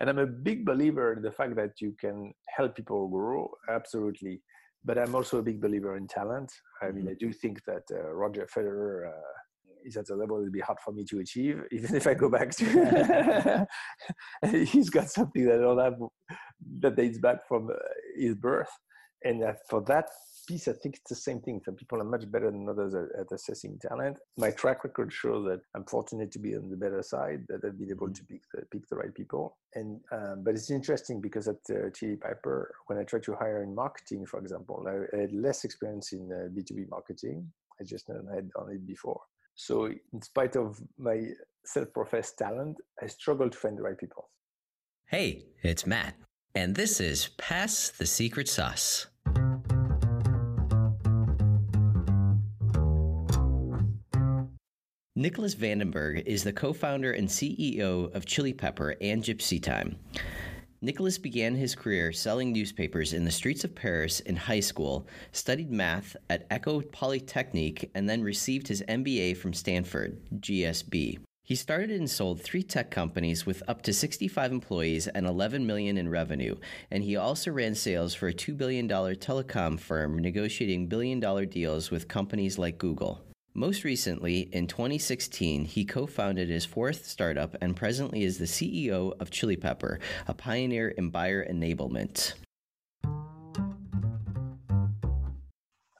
And I'm a big believer in the fact that you can help people grow, absolutely. But I'm also a big believer in talent. I mean, mm-hmm. I do think that uh, Roger Federer uh, is at a level it would be hard for me to achieve, even if I go back to. he's got something that I don't have that dates back from uh, his birth, and for that piece, I think it's the same thing. Some people are much better than others at, at, assessing talent. My track record shows that I'm fortunate to be on the better side, that I've been able mm-hmm. to pick the, pick the right people. And um, but it's interesting because at uh, Chili Piper, when I tried to hire in marketing, for example, I, I had less experience in uh, B2B marketing. I just never had done it before. So in spite of my self-professed talent, I struggled to find the right people. Hey, it's Matt, and this is Pass the Secret Sauce. Nicolas Vandenberghe is the co founder and CEO of Chili Piper and Gipsy Time. Nicolas began his career selling newspapers in the streets of Paris in high school, studied math at Ecole Polytechnique, and then received his MBA from Stanford, GSB. He started and sold three tech companies with up to 65 employees and 11 million in revenue, and he also ran sales for a $2 billion telecom firm negotiating billion dollar deals with companies like Google. Most recently, in 2016, he co founded his fourth startup and presently is the CEO of Chili Piper, a pioneer in buyer enablement.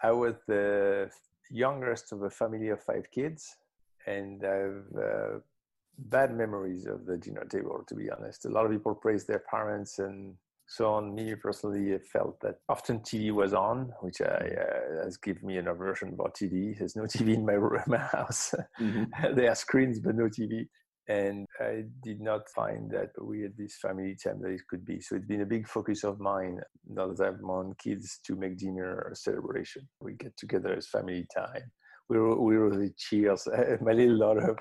I was the youngest of a family of five kids, and I have uh, bad memories of the dinner table, to be honest. A lot of people praise their parents and so on me personally, I felt that often TV was on, which I, uh, has given me an aversion about TV. There's no TV in my room, my house. Mm-hmm. there are screens, but no TV. And I did not find that we had this family time that it could be. So it's been a big focus of mine now that I have my own kids to make dinner a celebration. We get together as family time we were, we were cheers. My little daughter,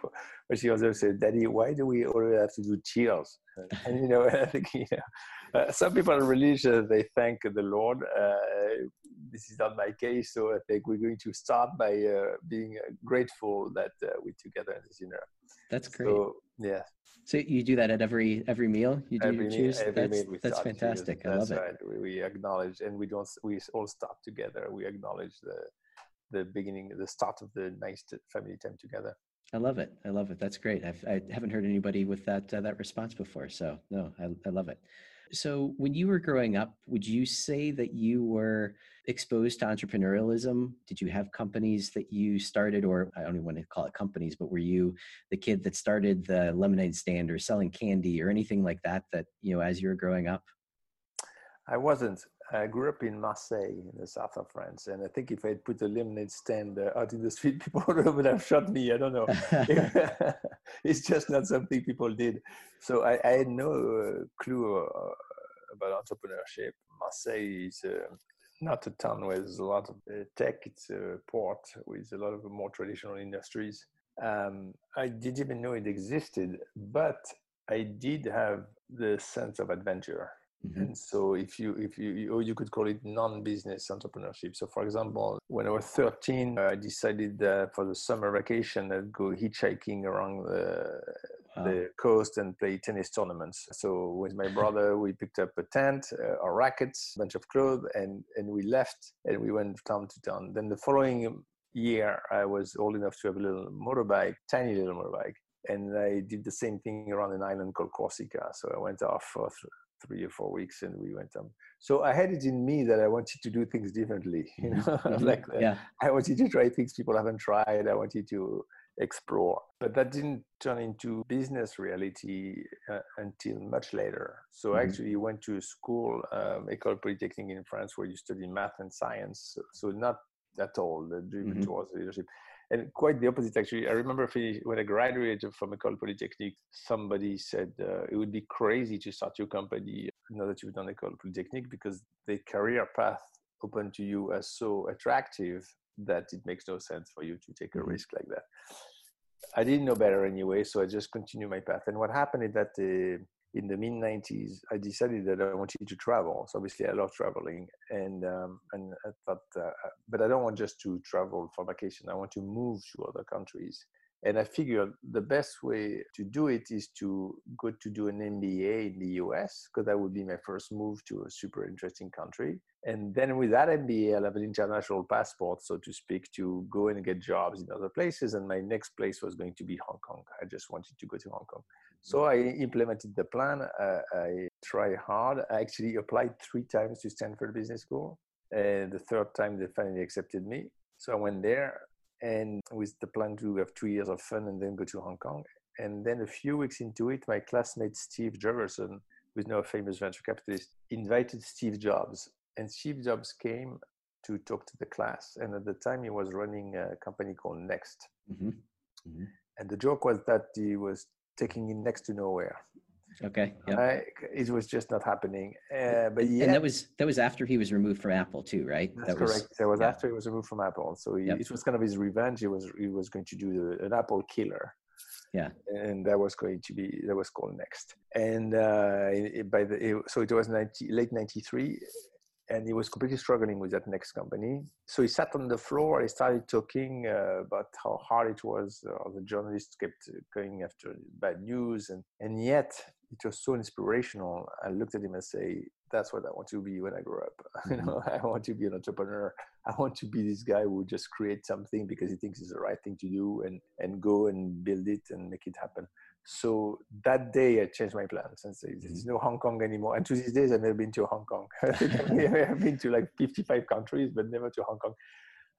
when she there, said, "Daddy, why do we always have to do cheers?" And you know, I think you know, uh, some people are religious; they thank the Lord. Uh, this is not my case, so I think we're going to start by uh, being uh, grateful that uh, we're together in this dinner. That's great. So, yeah. So you do that at every every meal. You do every cheers. Every that's meal that's fantastic. I love it. We, we acknowledge, and we don't. We all stop together. We acknowledge the the beginning, the start of the nice family time together. I love it. I love it. That's great. I've, I haven't heard anybody with that uh, that response before. So no, I, I love it. So when you were growing up, would you say that you were exposed to entrepreneurialism? Did you have companies that you started, or I don't even want to call it companies, but were you the kid that started the lemonade stand or selling candy or anything like that? That you know, as you were growing up. I wasn't. I grew up in Marseille, in the south of France, and I think if I had put a lemonade stand uh, out in the street, people would have shot me. I don't know. it's just not something people did. So I, I had no uh, clue uh, about entrepreneurship. Marseille is uh, not a town where there's a lot of uh, tech. It's a port with a lot of more traditional industries. Um, I didn't even know it existed, but I did have the sense of adventure Mm-hmm. And so, if you if you, you you could call it non-business entrepreneurship. So, for example, when I was 13, I decided that for the summer vacation I'd go hitchhiking around the wow. the coast and play tennis tournaments. So, with my brother, we picked up a tent, uh, our rackets, a bunch of clothes, and and we left and we went town to town. Then the following year, I was old enough to have a little motorbike, tiny little motorbike, and I did the same thing around an island called Corsica. So I went off for three or four weeks and we went um so i had it in me that i wanted to do things differently you know mm-hmm. like uh, yeah. i wanted to try things people haven't tried i wanted to explore but that didn't turn into business reality uh, until much later so mm-hmm. I actually went to school um, école polytechnique in france where you study math and science so, not at all the driven mm-hmm. towards leadership and quite the opposite actually. I remember when I graduated from Ecole Polytechnique, somebody said uh, it would be crazy to start your company now that you've done Ecole Polytechnique because the career path open to you as so attractive that it makes no sense for you to take a mm-hmm. risk like that. I didn't know better anyway, so I just continued my path. And what happened is that uh, in the mid 90s, I decided that I wanted to travel. So obviously, I love traveling, and um, and I thought, uh, but I don't want just to travel for vacation. I want to move to other countries. And I figured the best way to do it is to go to do an MBA in the US, because that would be my first move to a super interesting country. And then with that MBA, I'll have an international passport, so to speak, to go and get jobs in other places. And my next place was going to be Hong Kong. I just wanted to go to Hong Kong. So I implemented the plan. Uh, I tried hard. I actually applied three times to Stanford Business School. And the third time, they finally accepted me. So I went there and with the plan to have two years of fun and then go to Hong Kong. And then a few weeks into it, my classmate Steve Jurvetson, who's now a famous venture capitalist, invited Steve Jobs. And Steve Jobs came to talk to the class. And at the time, he was running a company called Next. Mm-hmm. Mm-hmm. And the joke was that he was taking in next to nowhere. Okay. Yeah. it was just not happening. Uh, but yeah, and that was that was after he was removed from Apple too, right? That's that correct. Was, that was yeah. after he was removed from Apple. So he, yep. it was kind of his revenge. He was he was going to do the, an Apple killer. Yeah. And that was going to be that was called Next. And uh, by the it, so it was 90, late '93, and he was completely struggling with that next company. So he sat on the floor. He started talking uh, about how hard it was. Uh, the journalists kept going after bad news, and and yet it was so inspirational. I looked at him and say, "That's what I want to be when I grow up. you know, mm-hmm. I want to be an entrepreneur. I want to be this guy who just create something because he thinks it's the right thing to do, and and go and build it and make it happen." So that day, I changed my plans and said, "There's mm-hmm. no Hong Kong anymore." And to these days, I've never been to Hong Kong. I've been to like 55 countries, but never to Hong Kong.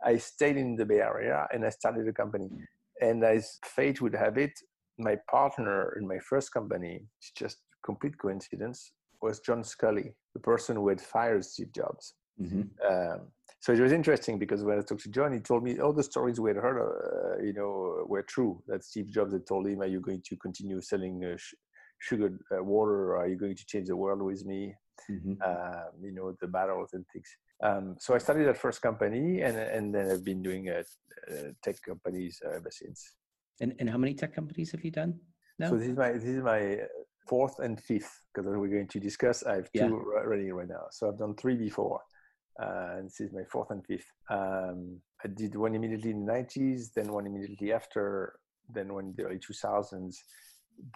I stayed in the Bay Area and I started a company. And as fate would have it, my partner in my first company, it's just complete coincidence, was John Sculley, the person who had fired Steve Jobs. Mm-hmm. Um, so it was interesting because when I talked to John, he told me all the stories we had heard, uh, you know, were true. That Steve Jobs had told him, "Are you going to continue selling uh, sh- sugar uh, water? Or are you going to change the world with me?" Mm-hmm. Um, you know, the battles and things. Um, so I started that first company, and and then I've been doing uh, uh, tech companies ever since. And and how many tech companies have you done? Now? So this is my this is my fourth and fifth because we're going to discuss. I have two yeah. running right now. So I've done three before uh, and this is my fourth and fifth. Um, I did one immediately in the 90s, then one immediately after, then one in the early 2000s.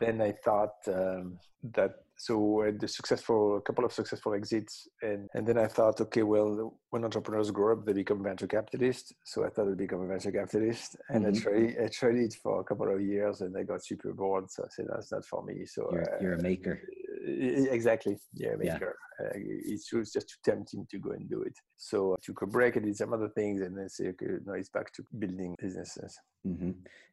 Then I thought um, that so I had the successful a couple of successful exits, and and then I thought, okay, well, when entrepreneurs grow up, they become venture capitalists. So I thought I'd become a venture capitalist, and mm-hmm. I tried I tried it for a couple of years, and I got super bored. So I said that's not for me. So you're, uh, you're a maker. Exactly. Yeah, maker. Yeah. Uh, it was just too tempting to go and do it. So I took a break and did some other things and then say, okay, now it's back to building businesses. Mm-hmm.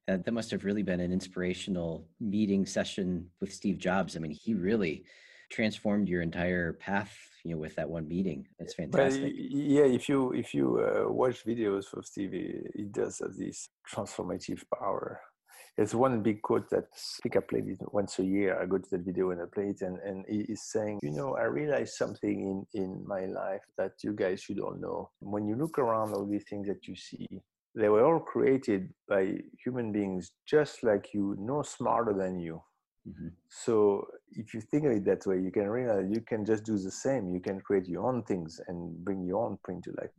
Uh, that must have really been an inspirational meeting session with Steve Jobs. I mean, he really transformed your entire path you know with that one meeting it's fantastic well, yeah if you if you uh, watch videos of steve he does have this transformative power there's one big quote that I think I played it once a year. I go to that video and I play it, and, and he is saying, You know, I realized something in, in my life that you guys should all know. When you look around all these things that you see, they were all created by human beings just like you, no smarter than you. Mm-hmm. So if you think of it that way, you can realize you can just do the same. You can create your own things and bring your own print to life.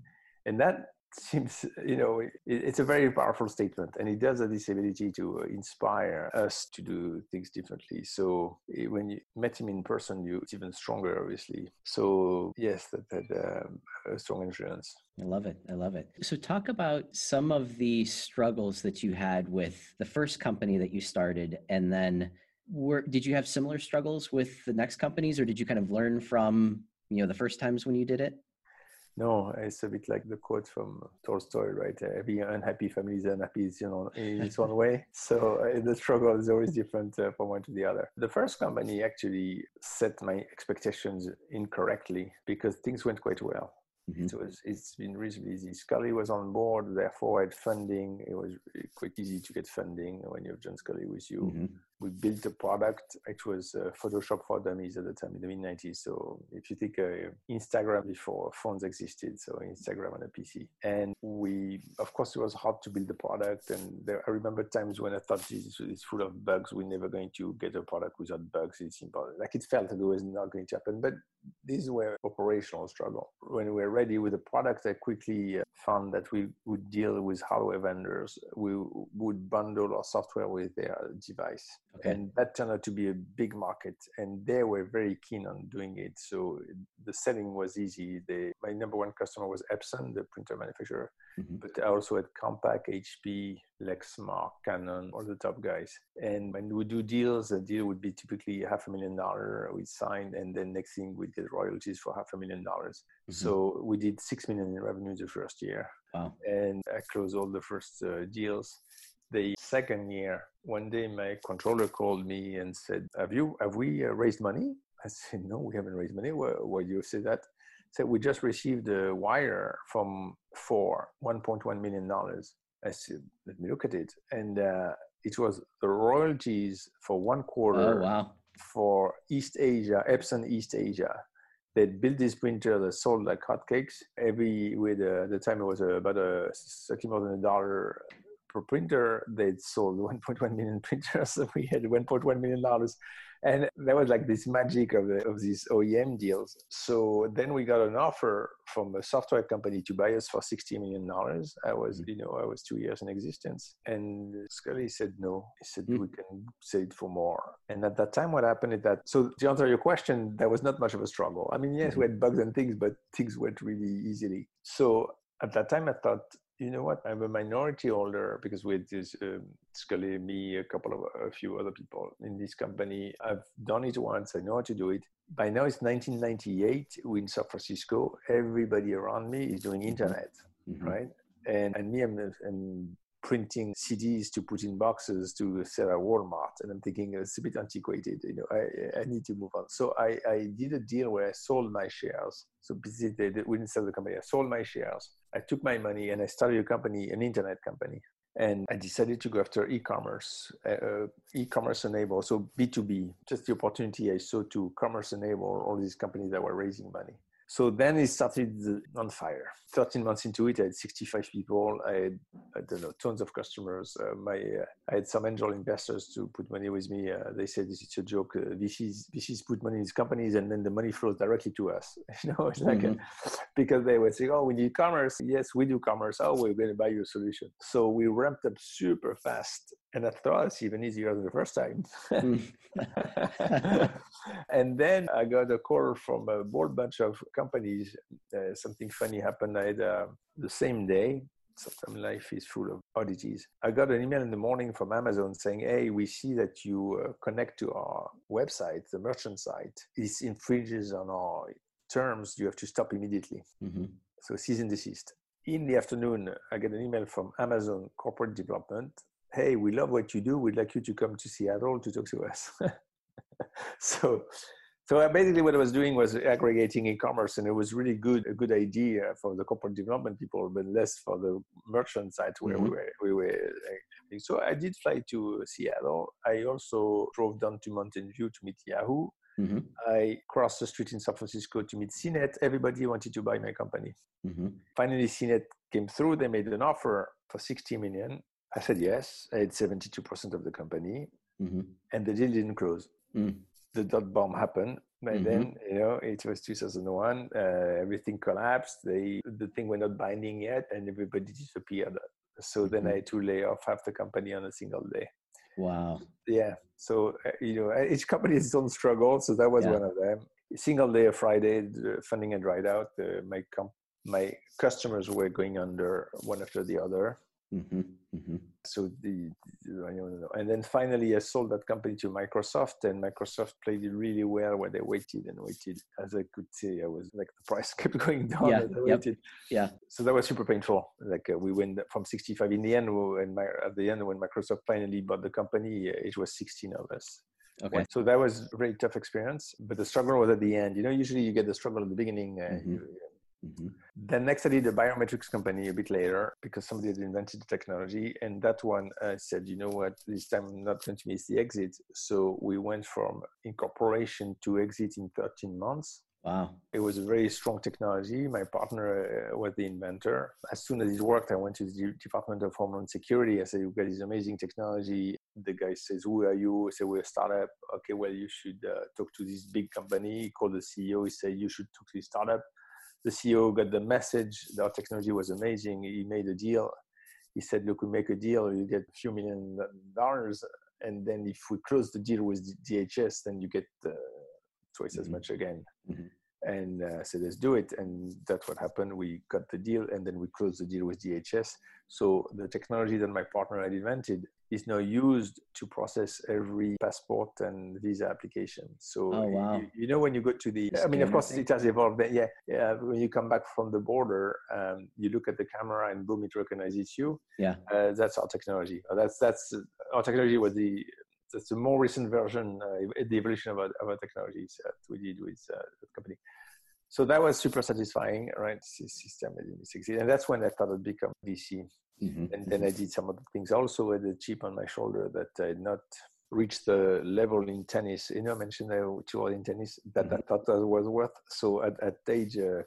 And that seems you know it's a very powerful statement and it does have this ability to inspire us to do things differently. So eh, when you met him in person you it's even stronger obviously. So yes that had um, a strong influence. I love it. I love it. So talk about some of the struggles that you had with the first company that you started and then were did you have similar struggles with the next companies or did you kind of learn from you know the first times when you did it no, it's a bit like the quote from Tolstoy, right? Every unhappy family is unhappy, you know, in its own way. So uh, the struggle is always different uh, from one to the other. The first company actually set my expectations incorrectly because things went quite well. Mm-hmm. So it's, it's been reasonably easy. Sculley was on board, therefore I had funding. It was quite easy to get funding when you have John Sculley with you. Mm-hmm. We built a product. It was uh, Photoshop for Dummies at the time in the mid 90s. So if you think uh, Instagram before phones existed, so Instagram on a PC. And we, of course, it was hard to build the product. And there, I remember times when I thought this is full of bugs. We're never going to get a product without bugs. It's important. Like it felt that it was not going to happen. But these were operational struggle. When we were ready with the product, I quickly uh, found that we would deal with hardware vendors. We would bundle our software with their device. Okay. And that turned out to be a big market. And they were very keen on doing it. So the selling was easy. They, my number one customer was Epson, the printer manufacturer. Mm-hmm. But I also had Compaq, HP, Lexmark, Canon, all the top guys. And when we do deals, a deal would be typically half a million dollar we signed, and then next thing we'd get royalties for half a million dollars. Mm-hmm. So we did six million in revenue the first year, wow. and I closed all the first uh, deals. The second year, one day my controller called me and said, "Have you have we uh, raised money?" I said, "No, we haven't raised money." Why, why do you say that? said we just received a wire from for 1.1 million dollars. I said, let me look at it, and uh, it was the royalties for one quarter. Oh, wow. For East Asia, Epson East Asia, they built this printer that sold like hotcakes. Every with uh, the time it was uh, about a than a dollar per printer. They sold 1.1 million printers. We had 1.1 million dollars and that was like this magic of, the, of these OEM deals. So then we got an offer from a software company to buy us for $60 million. I was, mm. you know, I was two years in existence. And Sculley said no. He said, mm. we can sell it for more. And at that time, what happened is that, so to answer your question, there was not much of a struggle. I mean, yes, mm. we had bugs and things, but things went really easily. So at that time, I thought, you know what? I'm a minority holder because with this um, Sculley, me, a couple of a few other people in this company, I've done it once. I know how to do it. By now it's 1998. We're in San Francisco. Everybody around me is doing internet, mm-hmm. right? And and me, I'm, I'm printing CDs to put in boxes to sell at Walmart. And I'm thinking it's a bit antiquated. You know, I, I need to move on. So I, I did a deal where I sold my shares. So basically, we didn't sell the company. I sold my shares. I took my money and I started a company, an internet company. And I decided to go after e-commerce, uh, e-commerce enable, so B2B, just the opportunity I saw to commerce enable all these companies that were raising money. So then it started on fire. 13 months into it, I had 65 people. I had, I don't know, tons of customers. Uh, my, uh, I had some angel investors to put money with me. Uh, they said, this is a joke. Uh, VCs, VCs put money in these companies and then the money flows directly to us. you know, it's like, mm-hmm. a, because they would say, oh, we need commerce. Yes, we do commerce. Oh, we're going to buy your solution. So we ramped up super fast and I thought it's even easier than the first time. Hmm. and then I got a call from a whole bunch of companies. Uh, something funny happened. Had, uh, the same day. Sometimes life is full of oddities. I got an email in the morning from Amazon saying, "Hey, we see that you uh, connect to our website, the merchant site. This infringes on our terms. You have to stop immediately." Mm-hmm. So cease and desist. In the afternoon, I get an email from Amazon Corporate Development hey, we love what you do. We'd like you to come to Seattle to talk to us. so, so basically what I was doing was aggregating e-commerce and it was really good, a good idea for the corporate development people, but less for the merchant side where mm-hmm. we were, we were. So I did fly to Seattle. I also drove down to Mountain View to meet Yahoo. Mm-hmm. I crossed the street in San Francisco to meet CNET. Everybody wanted to buy my company. Mm-hmm. Finally, CNET came through. They made an offer for 60 million. I said yes. I had 72% of the company, mm-hmm. and the deal didn't close. Mm. The dot bomb happened. And mm-hmm. then, you know, it was 2001. Uh, everything collapsed. They, the thing were not binding yet, and everybody disappeared. So then mm-hmm. I had to lay off half the company on a single day. Wow. Yeah. So, uh, you know, each company has its own struggle. So that was yeah. one of them. Single day of Friday, the funding had dried out. Uh, my, com- my customers were going under one after the other. Mm-hmm, mm-hmm. So the, and then finally I sold that company to Microsoft, and Microsoft played it really well. Where they waited and waited, as I could see, I was like the price kept going down. Yeah, yep. yeah. So that was super painful. Like uh, we went from 65 in the end, and my, at the end when Microsoft finally bought the company, uh, it was 16 of us. Okay. So that was a very tough experience, but the struggle was at the end. You know, usually you get the struggle at the beginning. Uh, mm-hmm. you, Mm-hmm. Then next I did a biometrics company a bit later because somebody had invented the technology. And that one uh, said, you know what, this time I'm not going to miss the exit. So we went from incorporation to exit in 13 months. Wow. It was a very strong technology. My partner uh, was the inventor. As soon as it worked, I went to the Department of Homeland Security. I said, You've got this amazing technology. The guy says, Who are you? I said, We're a startup. Okay, well, you should uh, talk to this big company. He called the CEO. He said, You should talk to this startup. The CEO got the message. Our technology was amazing. He made a deal. He said, Look, we make a deal. You get a few million dollars. And then if we close the deal with DHS, then you get uh, twice mm-hmm. as much again. Mm-hmm. And uh, so let's do it. And that's what happened. We got the deal and then we closed the deal with DHS. So the technology that my partner had invented is now used to process every passport and visa application. So oh, wow. you, you, know when you go to the, I mean, of course it has evolved. Yeah, yeah. When you come back from the border, um, you look at the camera and boom, it recognizes you. Yeah, uh, that's our technology. That's that's our technology was the that's a more recent version, uh, the evolution of our, of our technologies that we did with uh, the company. So that was super satisfying, right? System and that's when I started to become VC. Mm-hmm. And then I did some other things also with a chip on my shoulder that I had not reached the level in tennis. You know, I mentioned I two in tennis that mm-hmm. I thought that was worth. So at, at age uh,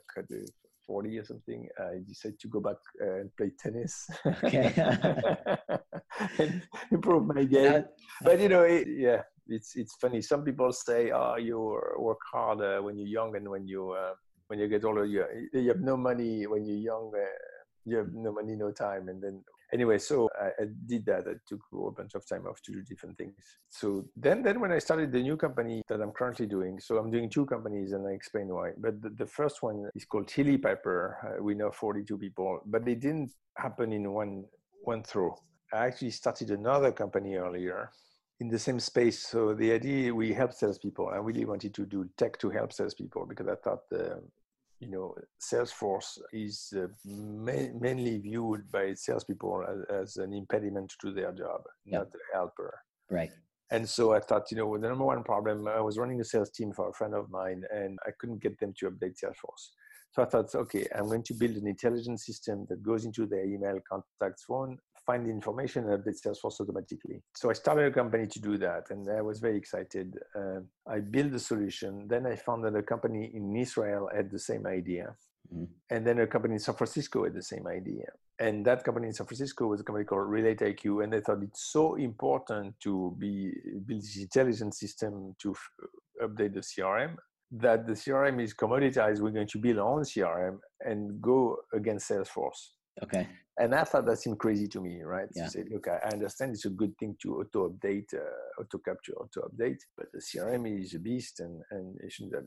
40 or something, I decided to go back uh, and play tennis. Okay. and improve my game. But you know, it, yeah, it's it's funny. Some people say, "Oh, you work hard uh, when you're young, and when you uh, when you get older, you you have no money when you're young. You have no money, no time, and then anyway, so I, I, did that. I took a bunch of time off to do different things. So then, then when I started the new company that I'm currently doing, so I'm doing two companies, and I explain why. But the, the first one is called Chili Piper. Uh, we know 42 people, but it didn't happen in one one throw. I actually started another company earlier in the same space. So the idea we help salespeople. I really wanted to do tech to help salespeople because I thought the you know Salesforce is uh, ma- mainly viewed by salespeople as, as, an impediment to their job, yep. not a helper. Right. And so I thought, you know, the number one problem, I was running a sales team for a friend of mine and I couldn't get them to update Salesforce. So I thought, okay, I'm going to build an intelligent system that goes into their email, contacts, phone, find the information and update Salesforce automatically. So I started a company to do that, and I was very excited. Uh, I built the solution. Then I found that a company in Israel had the same idea. Mm-hmm. And then a company in San Francisco had the same idea. And that company in San Francisco was a company called Relate IQ. And they thought it's so important to be build this intelligent system to f- update the CRM that the CRM is commoditized. We're going to build our own CRM and go against Salesforce. Okay. And I thought that seemed crazy to me, right? Yeah. To say, look, I understand it's a good thing to auto update, uh, auto capture, auto update, but the CRM is a beast and, and it shouldn't have.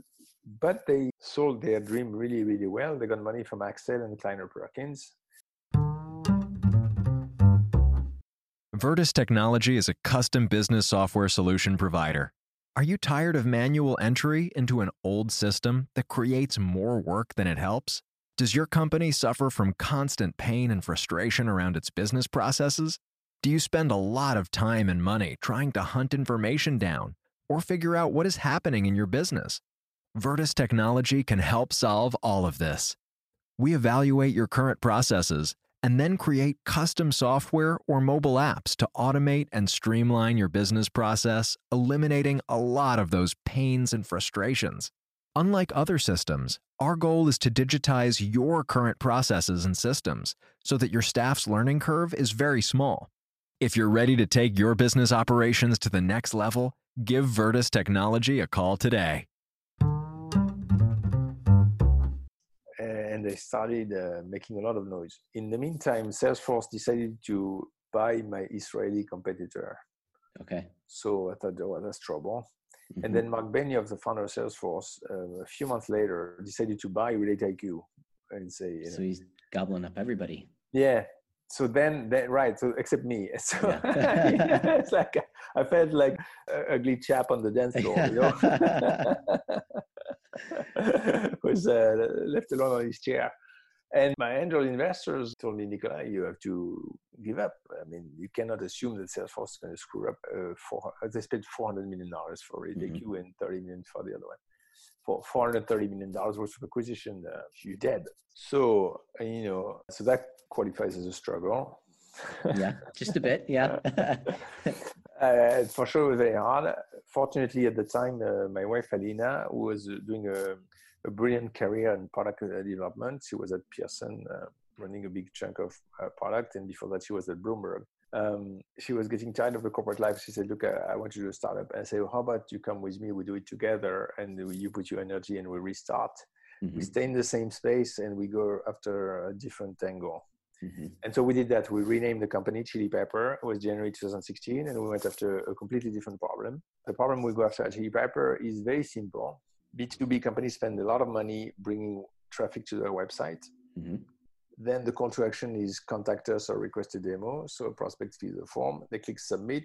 But they sold their dream really, really well. They got money from Accel and Kleiner Perkins. Vertus Technology is a custom business software solution provider. Are you tired of manual entry into an old system that creates more work than it helps? Does your company suffer from constant pain and frustration around its business processes? Do you spend a lot of time and money trying to hunt information down or figure out what is happening in your business? Vertus Technology can help solve all of this. We evaluate your current processes and then create custom software or mobile apps to automate and streamline your business process, eliminating a lot of those pains and frustrations. Unlike other systems, our goal is to digitize your current processes and systems so that your staff's learning curve is very small. If you're ready to take your business operations to the next level, give Vertus Technology a call today. And they started uh, making a lot of noise. In the meantime, Salesforce decided to buy my Israeli competitor. Okay. So I thought, oh, that's trouble. Mm-hmm. And then Marc Benioff, the founder of Salesforce, uh, a few months later decided to buy Relate IQ and say, you know, so he's gobbling up everybody. Yeah. So then, then right. So except me. So yeah. it's like I felt like an ugly chap on the dance floor. You know, was uh, left alone on his chair. And my angel investors told me, Nicolas, you have to give up. I mean, you cannot assume that Salesforce is going to screw up. Uh, for, they spent $400 million for IQ mm-hmm. and 30 million for the other one. for 430 million dollars worth of acquisition, uh, you're dead. So you know, so that qualifies as a struggle. yeah, just a bit. Yeah. uh, for sure, it was very hard. Fortunately, at the time, uh, my wife Alina, who was doing a, a, brilliant career in product development, she was at Pearson, uh, running a big chunk of uh, product, and before that, she was at Bloomberg. Um, she was getting tired of the corporate life. She said, "Look, I, I want you to do a startup." And I said, well, "How about you come with me? We do it together, and you put your energy, and we restart." Mm-hmm. We stay in the same space, and we go after a different angle. Mm-hmm. And so we did that. We renamed the company Chili Piper. It was January 2016, and we went after a completely different problem. The problem we go after at Chili Piper is very simple. B2B companies spend a lot of money bringing traffic to their website. Mm-hmm. Then the call to action is contact us or request a demo. So a prospect fills a form, they click submit,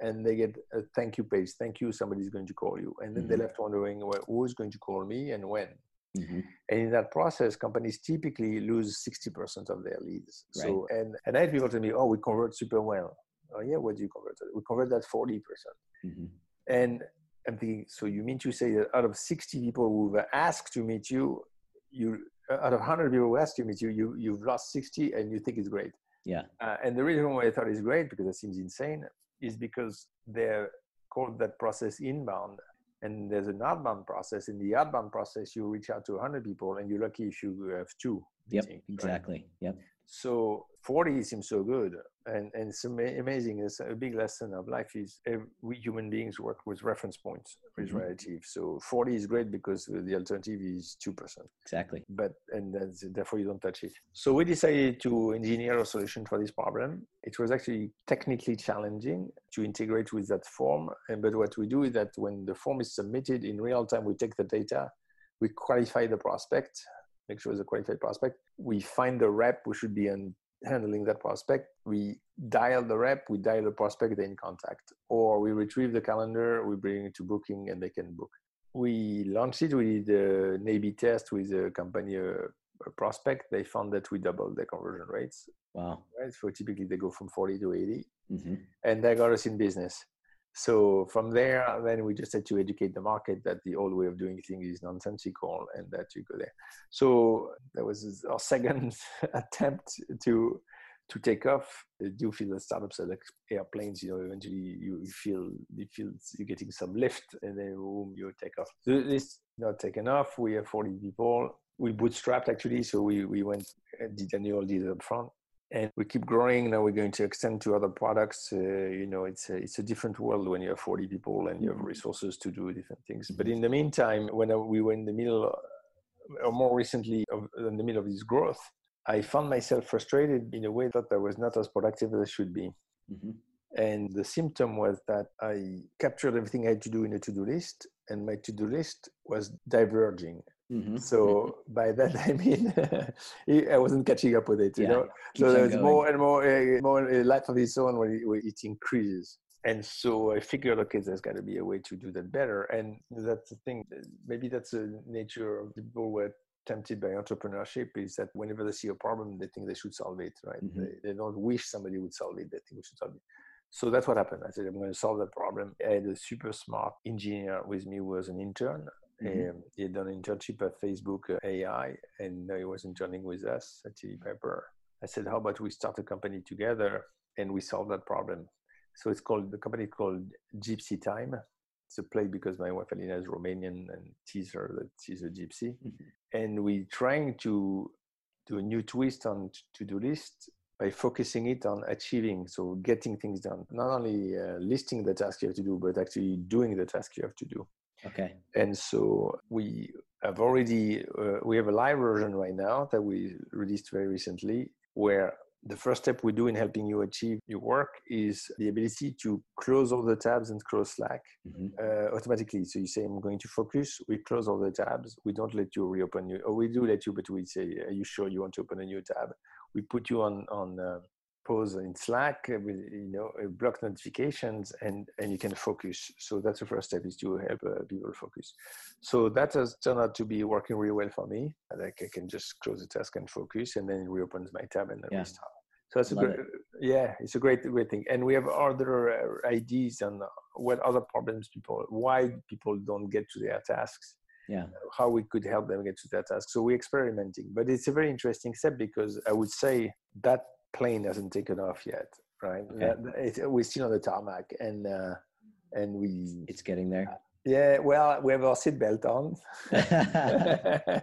and they get a thank you page. Thank you, somebody's going to call you. And then mm-hmm. they're left wondering, well, who is going to call me and when? Mm-hmm. And in that process, companies typically lose 60% of their leads. Right. So, and, and I had people tell me, oh, we convert super well. Oh, yeah, what do you convert? We convert that 40%. percent mm-hmm. And I'm thinking, so you mean to say that out of 60 people who've asked to meet you, you out of 100 people who asked to meet you, you you've lost 60 and you think it's great. Yeah. Uh, and the reason why I thought it's great, because it seems insane, is because they're called that process inbound and there's an outbound process. In the outbound process, you reach out to 100 people, and you're lucky if you have two. Yep, meetings, exactly. Right? Yep. So 40 seems so good, and and it's amazing. It's a big lesson of life is we human beings work with reference points with mm-hmm. relative. So 40 is great because the alternative is two percent. Exactly. But and therefore you don't touch it. So we decided to engineer a solution for this problem. It was actually technically challenging to integrate with that form. And but what we do is that when the form is submitted in real time, we take the data, we qualify the prospect, make sure it's a qualified prospect. We find the rep who should be in handling that prospect. We dial the rep, we dial the prospect, they in contact. Or we retrieve the calendar, we bring it to booking, and they can book. We launched it, we did an A B test with a company, a, a prospect. They found that we doubled the conversion rates. Wow. Right? So typically they go from 40 to 80. Mm-hmm. And that got us in business. So from there, then we just had to educate the market that the old way of doing things is nonsensical and that you go there. So that was our second attempt to to take off. I do feel that startups are like airplanes. You know, eventually you feel you feel you're getting some lift, and then boom, you take off. So this not taken off. We have 40 people. We bootstrapped actually, so we we went uh, did annual deal up front and we keep growing. Now we're going to extend to other products. Uh, you know, it's a, it's a different world when you have 40 people and you have mm-hmm. resources to do different things. But in the meantime, when we were in the middle, or more recently, of, in the middle of this growth, I found myself frustrated in a way that I was not as productive as I should be. Mm-hmm. And the symptom was that I captured everything I had to do in a to-do list, and my to-do list was diverging. Mm-hmm. So by that I mean I wasn't catching up with it, you yeah, know. So there's more and more, uh, more uh, life of its own when it, when it increases. And so I figured, okay, there's got to be a way to do that better. And that's the thing. Maybe that's the nature of the people who are tempted by entrepreneurship is that whenever they see a problem, they think they should solve it, right? Mm-hmm. They, they don't wish somebody would solve it. They think we should solve it. So that's what happened. I said, I'm going to solve that problem. I had a super smart engineer with me who was an intern. Mm-hmm. Um, he had done an internship at Facebook uh, AI, and he was interning with us at Chili Piper. I said, "How about we start a company together and we solve that problem?" So it's called the company called Gipsy Time. It's a play because my wife Alina is Romanian and tease her that she's a gypsy, mm-hmm. and we're trying to do a new twist on to-do list by focusing it on achieving, so getting things done. Not only uh, listing the task you have to do, but actually doing the task you have to do. Okay. And so we have already uh, we have a live version right now that we released very recently, where the first step we do in helping you achieve your work is the ability to close all the tabs and close Slack mm-hmm. uh, automatically. So you say, I'm going to focus. We close all the tabs. We don't let you reopen you, or we do let you, but we say, Are you sure you want to open a new tab? We put you on on uh, pause in Slack with you know block notifications and and you can focus. So that's the first step is to help uh, people focus. So that has turned out to be working really well for me. Like I can just close the task and focus, and then it reopens my tab and then yeah. restart. So that's a great, it. yeah, it's a great great thing. And we have other uh, ideas on what other problems people, why people don't get to their tasks. yeah how we could help them get to that task so we're experimenting but it's a very interesting step because i would say that plane hasn't taken off yet right Okay. That- we're still on the tarmac and uh, and we it's getting there yeah well we have our seatbelt on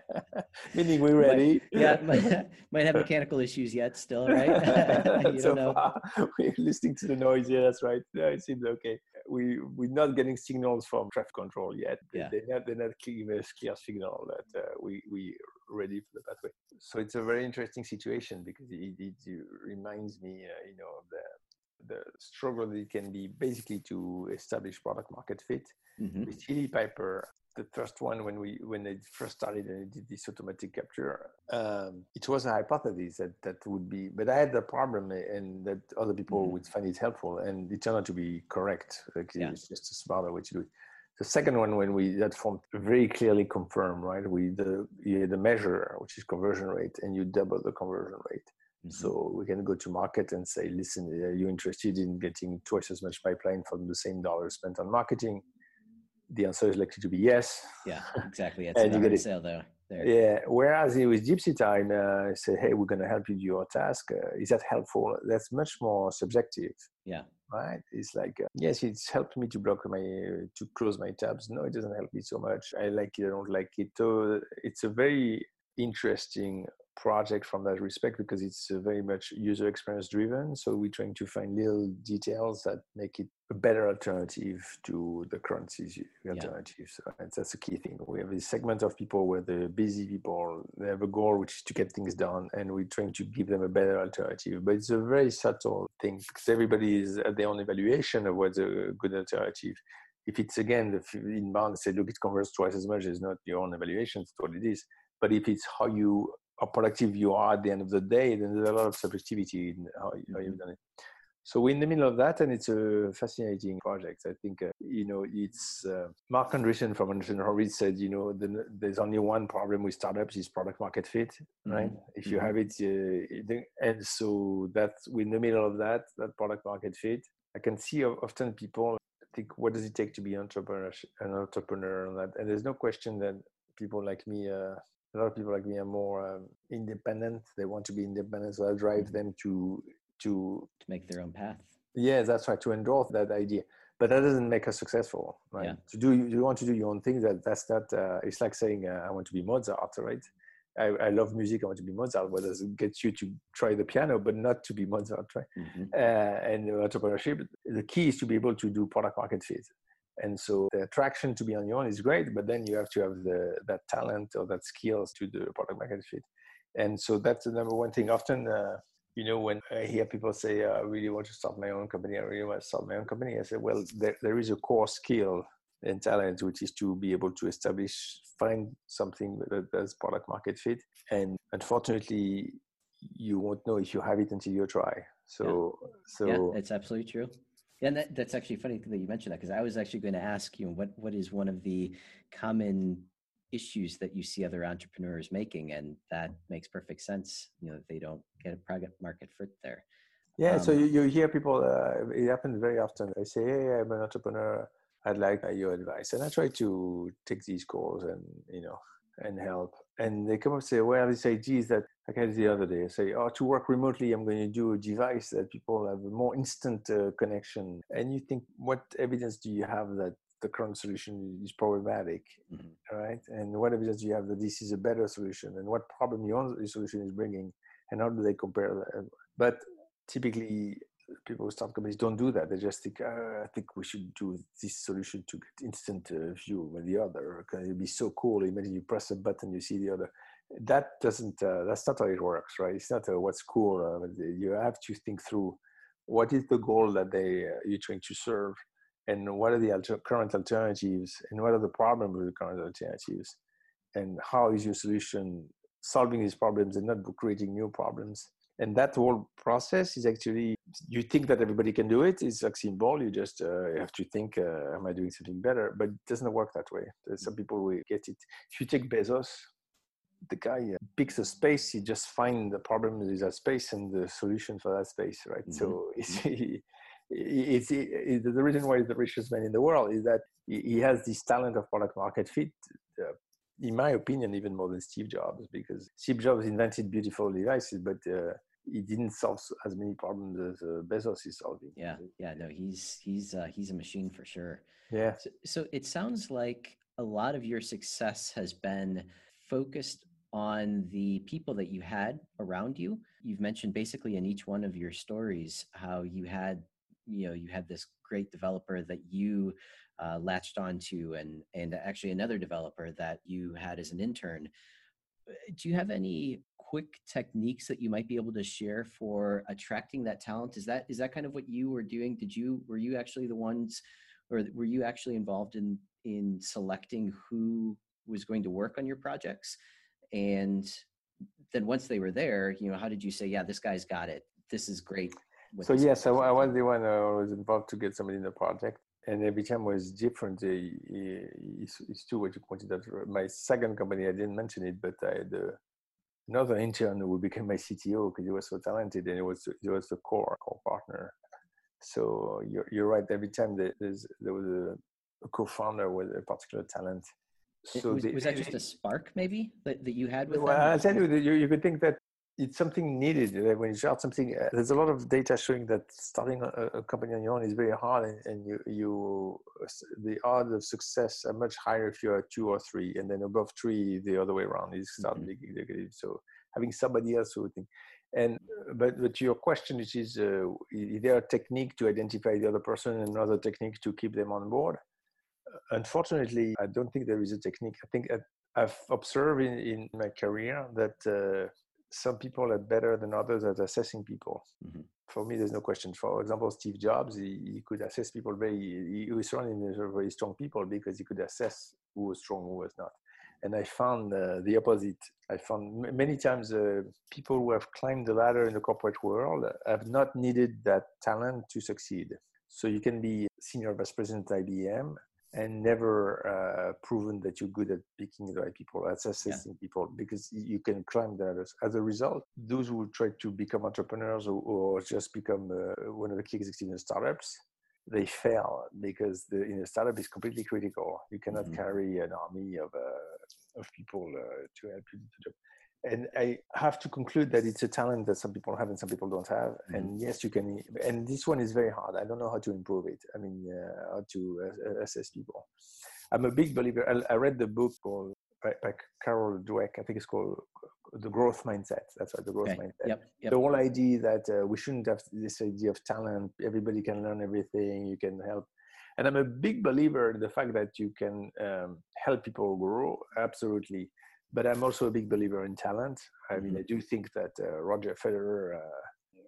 meaning we're Might- ready yeah might, might have mechanical issues yet still right you so know far, we're listening to the noise. Yeah, that's right. Yeah, it seems okay. We we're not getting signals from traffic control yet. They- Yeah. They're not they're not giving us clear signal that uh, we we ready for the pathway. So it's a very interesting situation because it, it, it reminds me, uh, you know, of the the struggle that it can be basically to establish product market fit. Mhm. With Chili Piper, the first one when we when they first started and did this automatic capture, um, it was a hypothesis that that would be. But I had the problem, and that other people Mhm. would find it helpful, and it turned out to be correct. Like Yeah. It's just a smarter way to do it. The second one, when we that form very clearly confirmed, right? We the you had the measure, which is conversion rate, and you double the conversion rate. Mhm. So we can go to market and say, listen, are you interested in getting twice as much pipeline from the same dollar spent on marketing? The answer is likely to be yes. yeah exactly And you get it. sale there there Yeah. Whereas it with Gipsy Time, uh, I say, hey, we're going to help you do your task. Uh, is that helpful? That's much more subjective, yeah right? It's like, uh, yes, it's helped me to block my, uh, to close my tabs. No, it doesn't help me so much. I like it, I don't like it. So it's a very interesting project from that respect because it's uh, very much user experience driven. So we're trying to find little details that make it a better alternative to the currencies alternatives. Right? That's a key thing. We have a segment of people where the busy people they have a goal which is to get things done, and we're trying to give them a better alternative. But it's a very subtle thing because everybody is at their own evaluation of what's a good alternative. If it's again the inbound say, look, it converts twice as much, it's not your own evaluation, it's what it is. But if it's how you how productive you are at the end of the day, then there's a lot of subjectivity in how, how you've done it. So we're in the middle of that, and it's a fascinating project. I think uh, you know it's uh, Marc Andreessen from Andreessen Horowitz said, you know, the, there's only one problem with startups is product market fit, right? If you have it, uh, and so that's we're in the middle of that, that product market fit. I can see often people think, what does it take to be an entrepreneur? An entrepreneur, and, that, and there's no question that people like me. A lot of people like me are more um, independent. They want to be independent, so I drive them to to to make their own path yeah, that's right. To endorse that idea, but that doesn't make us successful, right? Yeah. To do, you want to do your own thing. That that's not. Uh, it's like saying, uh, "I want to be Mozart," right? I, I love music. I want to be Mozart. What does it get you to try the piano, but not to be Mozart, right? Mhm. Uh, and entrepreneurship, the key is to be able to do product market fit. And so the attraction to be on your own is great, but then you have to have the that talent or that skills to do product market fit. And so that's the number one thing. Often, uh, you know, when I hear people say, "I really want to start my own company," I really want to start my own company. I say, well, there, there is a core skill and talent, which is to be able to establish, find something that does product market fit. And unfortunately, you won't know if you have it until you try. So, so yeah it's absolutely true yeah, and that, that's actually funny that you mentioned that because I was actually going to ask you what what is one of the common issues that you see other entrepreneurs making, and that makes perfect sense. You know, they don't get a product market fit there. Yeah, so Um, you, you hear people, uh, it happens very often. They say, Hey, I'm an entrepreneur. I'd like uh, your advice. And I try to take these calls and, you know, and help. And they come up and say, Well, this idea is that, like I had the other day, I say, Oh, to work remotely, I'm going to do a device that people have a more instant uh, connection. And you think, What evidence do you have that the current solution is problematic? Mhm. Right? And what evidence do you have that this is a better solution? And what problem your own solution is bringing? And how do they compare that? But typically people who start companies don't do that. They just think, uh, I think we should do this solution to get instant uh, view with the other. Can it be so cool? Imagine you press a button, you see the other. That doesn't. Uh, that's not how it works, right? It's not uh, what's cool. Uh, you have to think through what is the goal that they uh, you're trying to serve, and what are the alter- current alternatives, and what are the problems with the current alternatives, and how is your solution solving these problems and not creating new problems and that whole process is actually you think that everybody can do it it's like simple you just uh, have to think uh, am i doing something better but it doesn't work that way there's some people will get it if you take bezos the guy uh, picks a space he just finds the problem is that space and the solution for that space right so it's, it's, it's the reason why he's the richest man in the world is that he he has this talent of product market fit uh, in my opinion, even more than Steve Jobs, because Steve Jobs invented beautiful devices, but uh, he didn't solve as many problems as uh, Bezos is solving. Yeah, yeah, no, he's he's uh, he's a machine for sure. Yeah. So, so it sounds like a lot of your success has been focused on the people that you had around you. You've mentioned basically in each one of your stories how you had, you know, you had this great developer that you uh, latched onto, and and actually another developer that you had as an intern. Uh, do you have any quick techniques that you might be able to share for attracting that talent? Is that is that kind of what you were doing? Did you were you actually the ones, or were you actually involved in in selecting who was going to work on your projects? And then once they were there, you know, how did you say, yeah, this guy's got it. This is great. So yes, I, I was the one i was involved to get somebody in the project and every time was different. It's, it's true what you pointed out. My second company, I didn't mention it, but I had uh, another intern who became my CTO because he was so talented and it was it was the core core partner. So you're you're right. Every time there, there was a, a, co-founder with a particular talent. So was, was that just a spark maybe that, that you had with well, them? I'll tell you, you, you could think that it's something needed when you start something uh, there's a lot of data showing that starting a, a, company on your own is very hard and, and you you the odds of success are much higher if you are two or three and then above three the other way around is start mm-hmm. big executive so having somebody else who think and but but your question which is uh, is there a technique to identify the other person and another technique to keep them on board unfortunately i don't think there is a technique i think I've observed in, in my career that uh, some people are better than others at assessing people. Mm-hmm. For me, there's no question. For example, Steve Jobs, he, he could assess people very, he, was surrounded with very strong people because he could assess who was strong, who was not. And I found uh, the opposite. I found m- many times uh, people who have climbed the ladder in the corporate world have not needed that talent to succeed. So you can be senior vice president at IBM and never uh, proven that you're good at picking the right people, at assessing yeah. people, because you can climb the that. As a result, those who try to become entrepreneurs or, or just become uh, one of the key executives in startups, they fail because the in a startup is completely critical. You cannot mm-hmm. carry an army of uh, of people uh, to help you do the job and I have to conclude that it's a talent that some people have and some people don't have. Mm-hmm. And yes, you can. And this one is very hard. I don't know how to improve it. I mean, uh, how to uh, assess people. I'm a big believer. I, I read the book called by, by, Carol Dweck. I think it's called The Growth Mindset. That's right, The Growth okay. Mindset. Yep. Yep. The whole idea that uh, we shouldn't have this idea of talent. Everybody can learn everything. You can help. And I'm a big believer in the fact that you can um, help people grow. Absolutely but I'm also a big believer in talent. I mean, mm-hmm. I do think that uh, Roger Federer uh,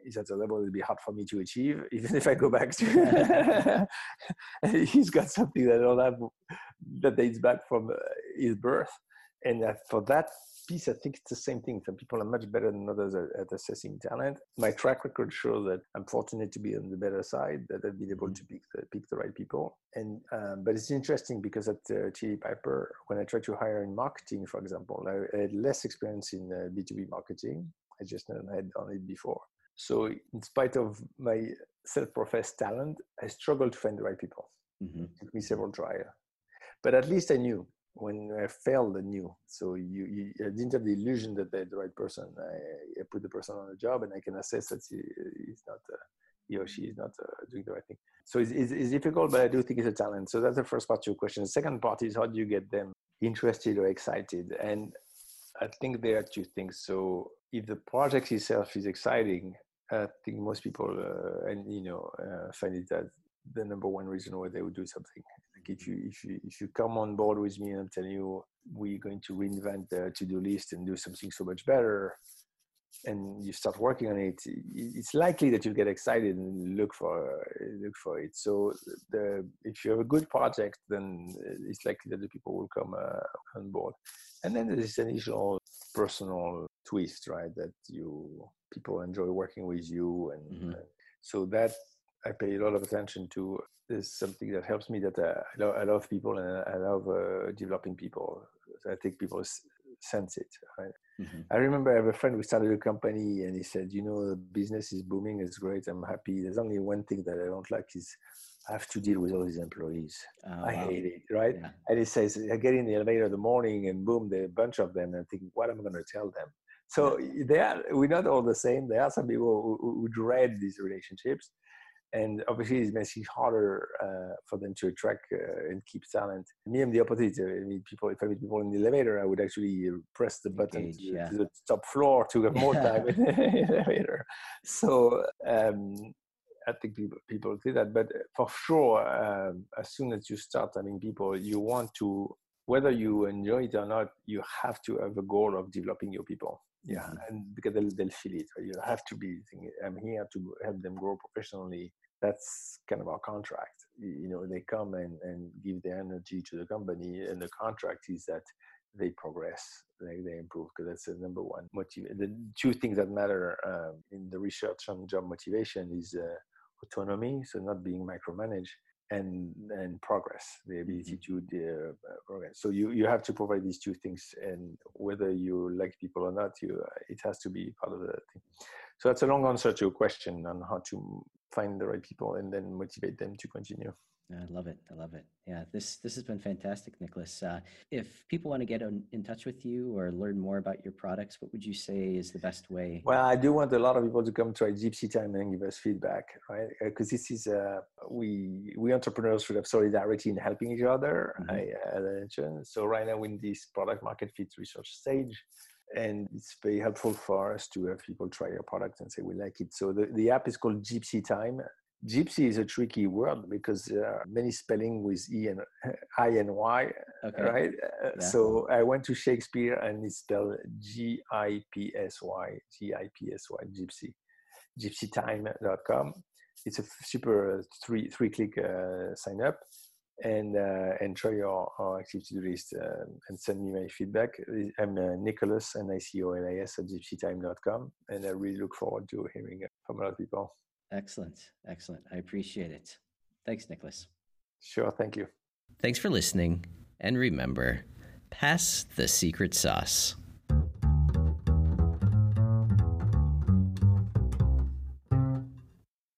is at a level it'll be hard for me to achieve, even if I go back to. he's got something that I don't have that dates back from uh, his birth, and that for that piece, I think it's the same thing. Some people are much better than others at, assessing talent. My track record shows that I'm fortunate to be on the better side, that I've been able mm-hmm. to pick the, pick the right people. And um, but it's interesting because at uh, Chili Piper, when I tried to hire in marketing, for example, I, had less experience in uh, B2B marketing. I just never had done it before. So in spite of my self-professed talent, I struggled to find the right people. Mm-hmm. It took me several tries. But at least I knew when I failed, I knew. So you, you I didn't have the illusion that they're the right person. I, I, put the person on a job and I can assess that he, he's not, uh, he or she is not uh, doing the right thing. So it's, it's, it's, difficult, but I do think it's a talent. So that's the first part of your question. The second part is how do you get them interested or excited? And I think there are two things. So if the project itself is exciting, I think most people, uh, and you know, uh, find it that the number one reason why they would do something. If you if you if you come on board with me and I'm telling you we're going to reinvent the to-do list and do something so much better, and you start working on it, it's likely that you get excited and look for look for it. So the if you have a good project, then it's likely that the people will come uh, on board. And then there's this additional personal twist, right? That you people enjoy working with you, and mm-hmm. so that I pay a lot of attention to is something that helps me that uh, I, love, I, love, people and I love uh, developing people. So I think people sense it. Right? Mm-hmm. I remember I have a friend who started a company and he said, you know, the business is booming, it's great, I'm happy. There's only one thing that I don't like is I have to deal with all these employees. Oh, I wow. hate it, right? Yeah. And he says, I get in the elevator in the morning and boom, there are a bunch of them and I think, what am I going to tell them? So they are, we're not all the same. There are some people who, who dread these relationships and obviously it makes it harder uh, for them to attract uh, and keep talent. Me, I'm the opposite. I meet people. If I meet people in the elevator, I would actually press the button Engage, to, yeah. to, the top floor to have more time in the elevator. So um, I think people people do that. But for sure, um, as soon as you start having people, you want to whether you enjoy it or not, you have to have a goal of developing your people yeah mm-hmm. and because they'll, they'll feel it you have to be thinking i'm here to help them grow professionally that's kind of our contract. You know they come and, and give their energy to the company and the contract is that they progress they, they improve because that's the number one motive the two things that matter um, in the research on job motivation is uh, autonomy so not being micromanaged and and progress the ability mm-hmm. to uh, progress. So you you have to provide these two things and whether you like people or not you uh, it has to be part of the thing. So that's a long answer to your question on how to find the right people and then motivate them to continue I love it. I love it. Yeah, this this has been fantastic, Nicolas. Uh, if people want to get on, in touch with you or learn more about your products, what would you say is the best way? Well, I do want a lot of people to come try Gipsy Time and give us feedback, right? Because uh, this is uh, we we entrepreneurs should have solidarity in helping each other. Mm-hmm. I, mentioned. So right now, we're in this product market fit research stage, and it's very helpful for us to have people try your product and say we like it. So the, the app is called Gipsy Time Gypsy is a tricky word because there are many spelling with E and I and Y, okay. right? Uh, yeah. So I went to Shakespeare and it's spelled G I P S Y, G I P S Y, Gipsy, gipsytime.com. It's a super three three click uh, sign up and uh, and try your, your activity list uh, and send me my feedback. I'm uh, Nicolas, and I C O L A S at gipsytime.com, and I really look forward to hearing from a lot of people. Excellent. Excellent. I appreciate it. Thanks, Nicolas. Sure. Thank you. Thanks for listening. And remember, pass the secret sauce.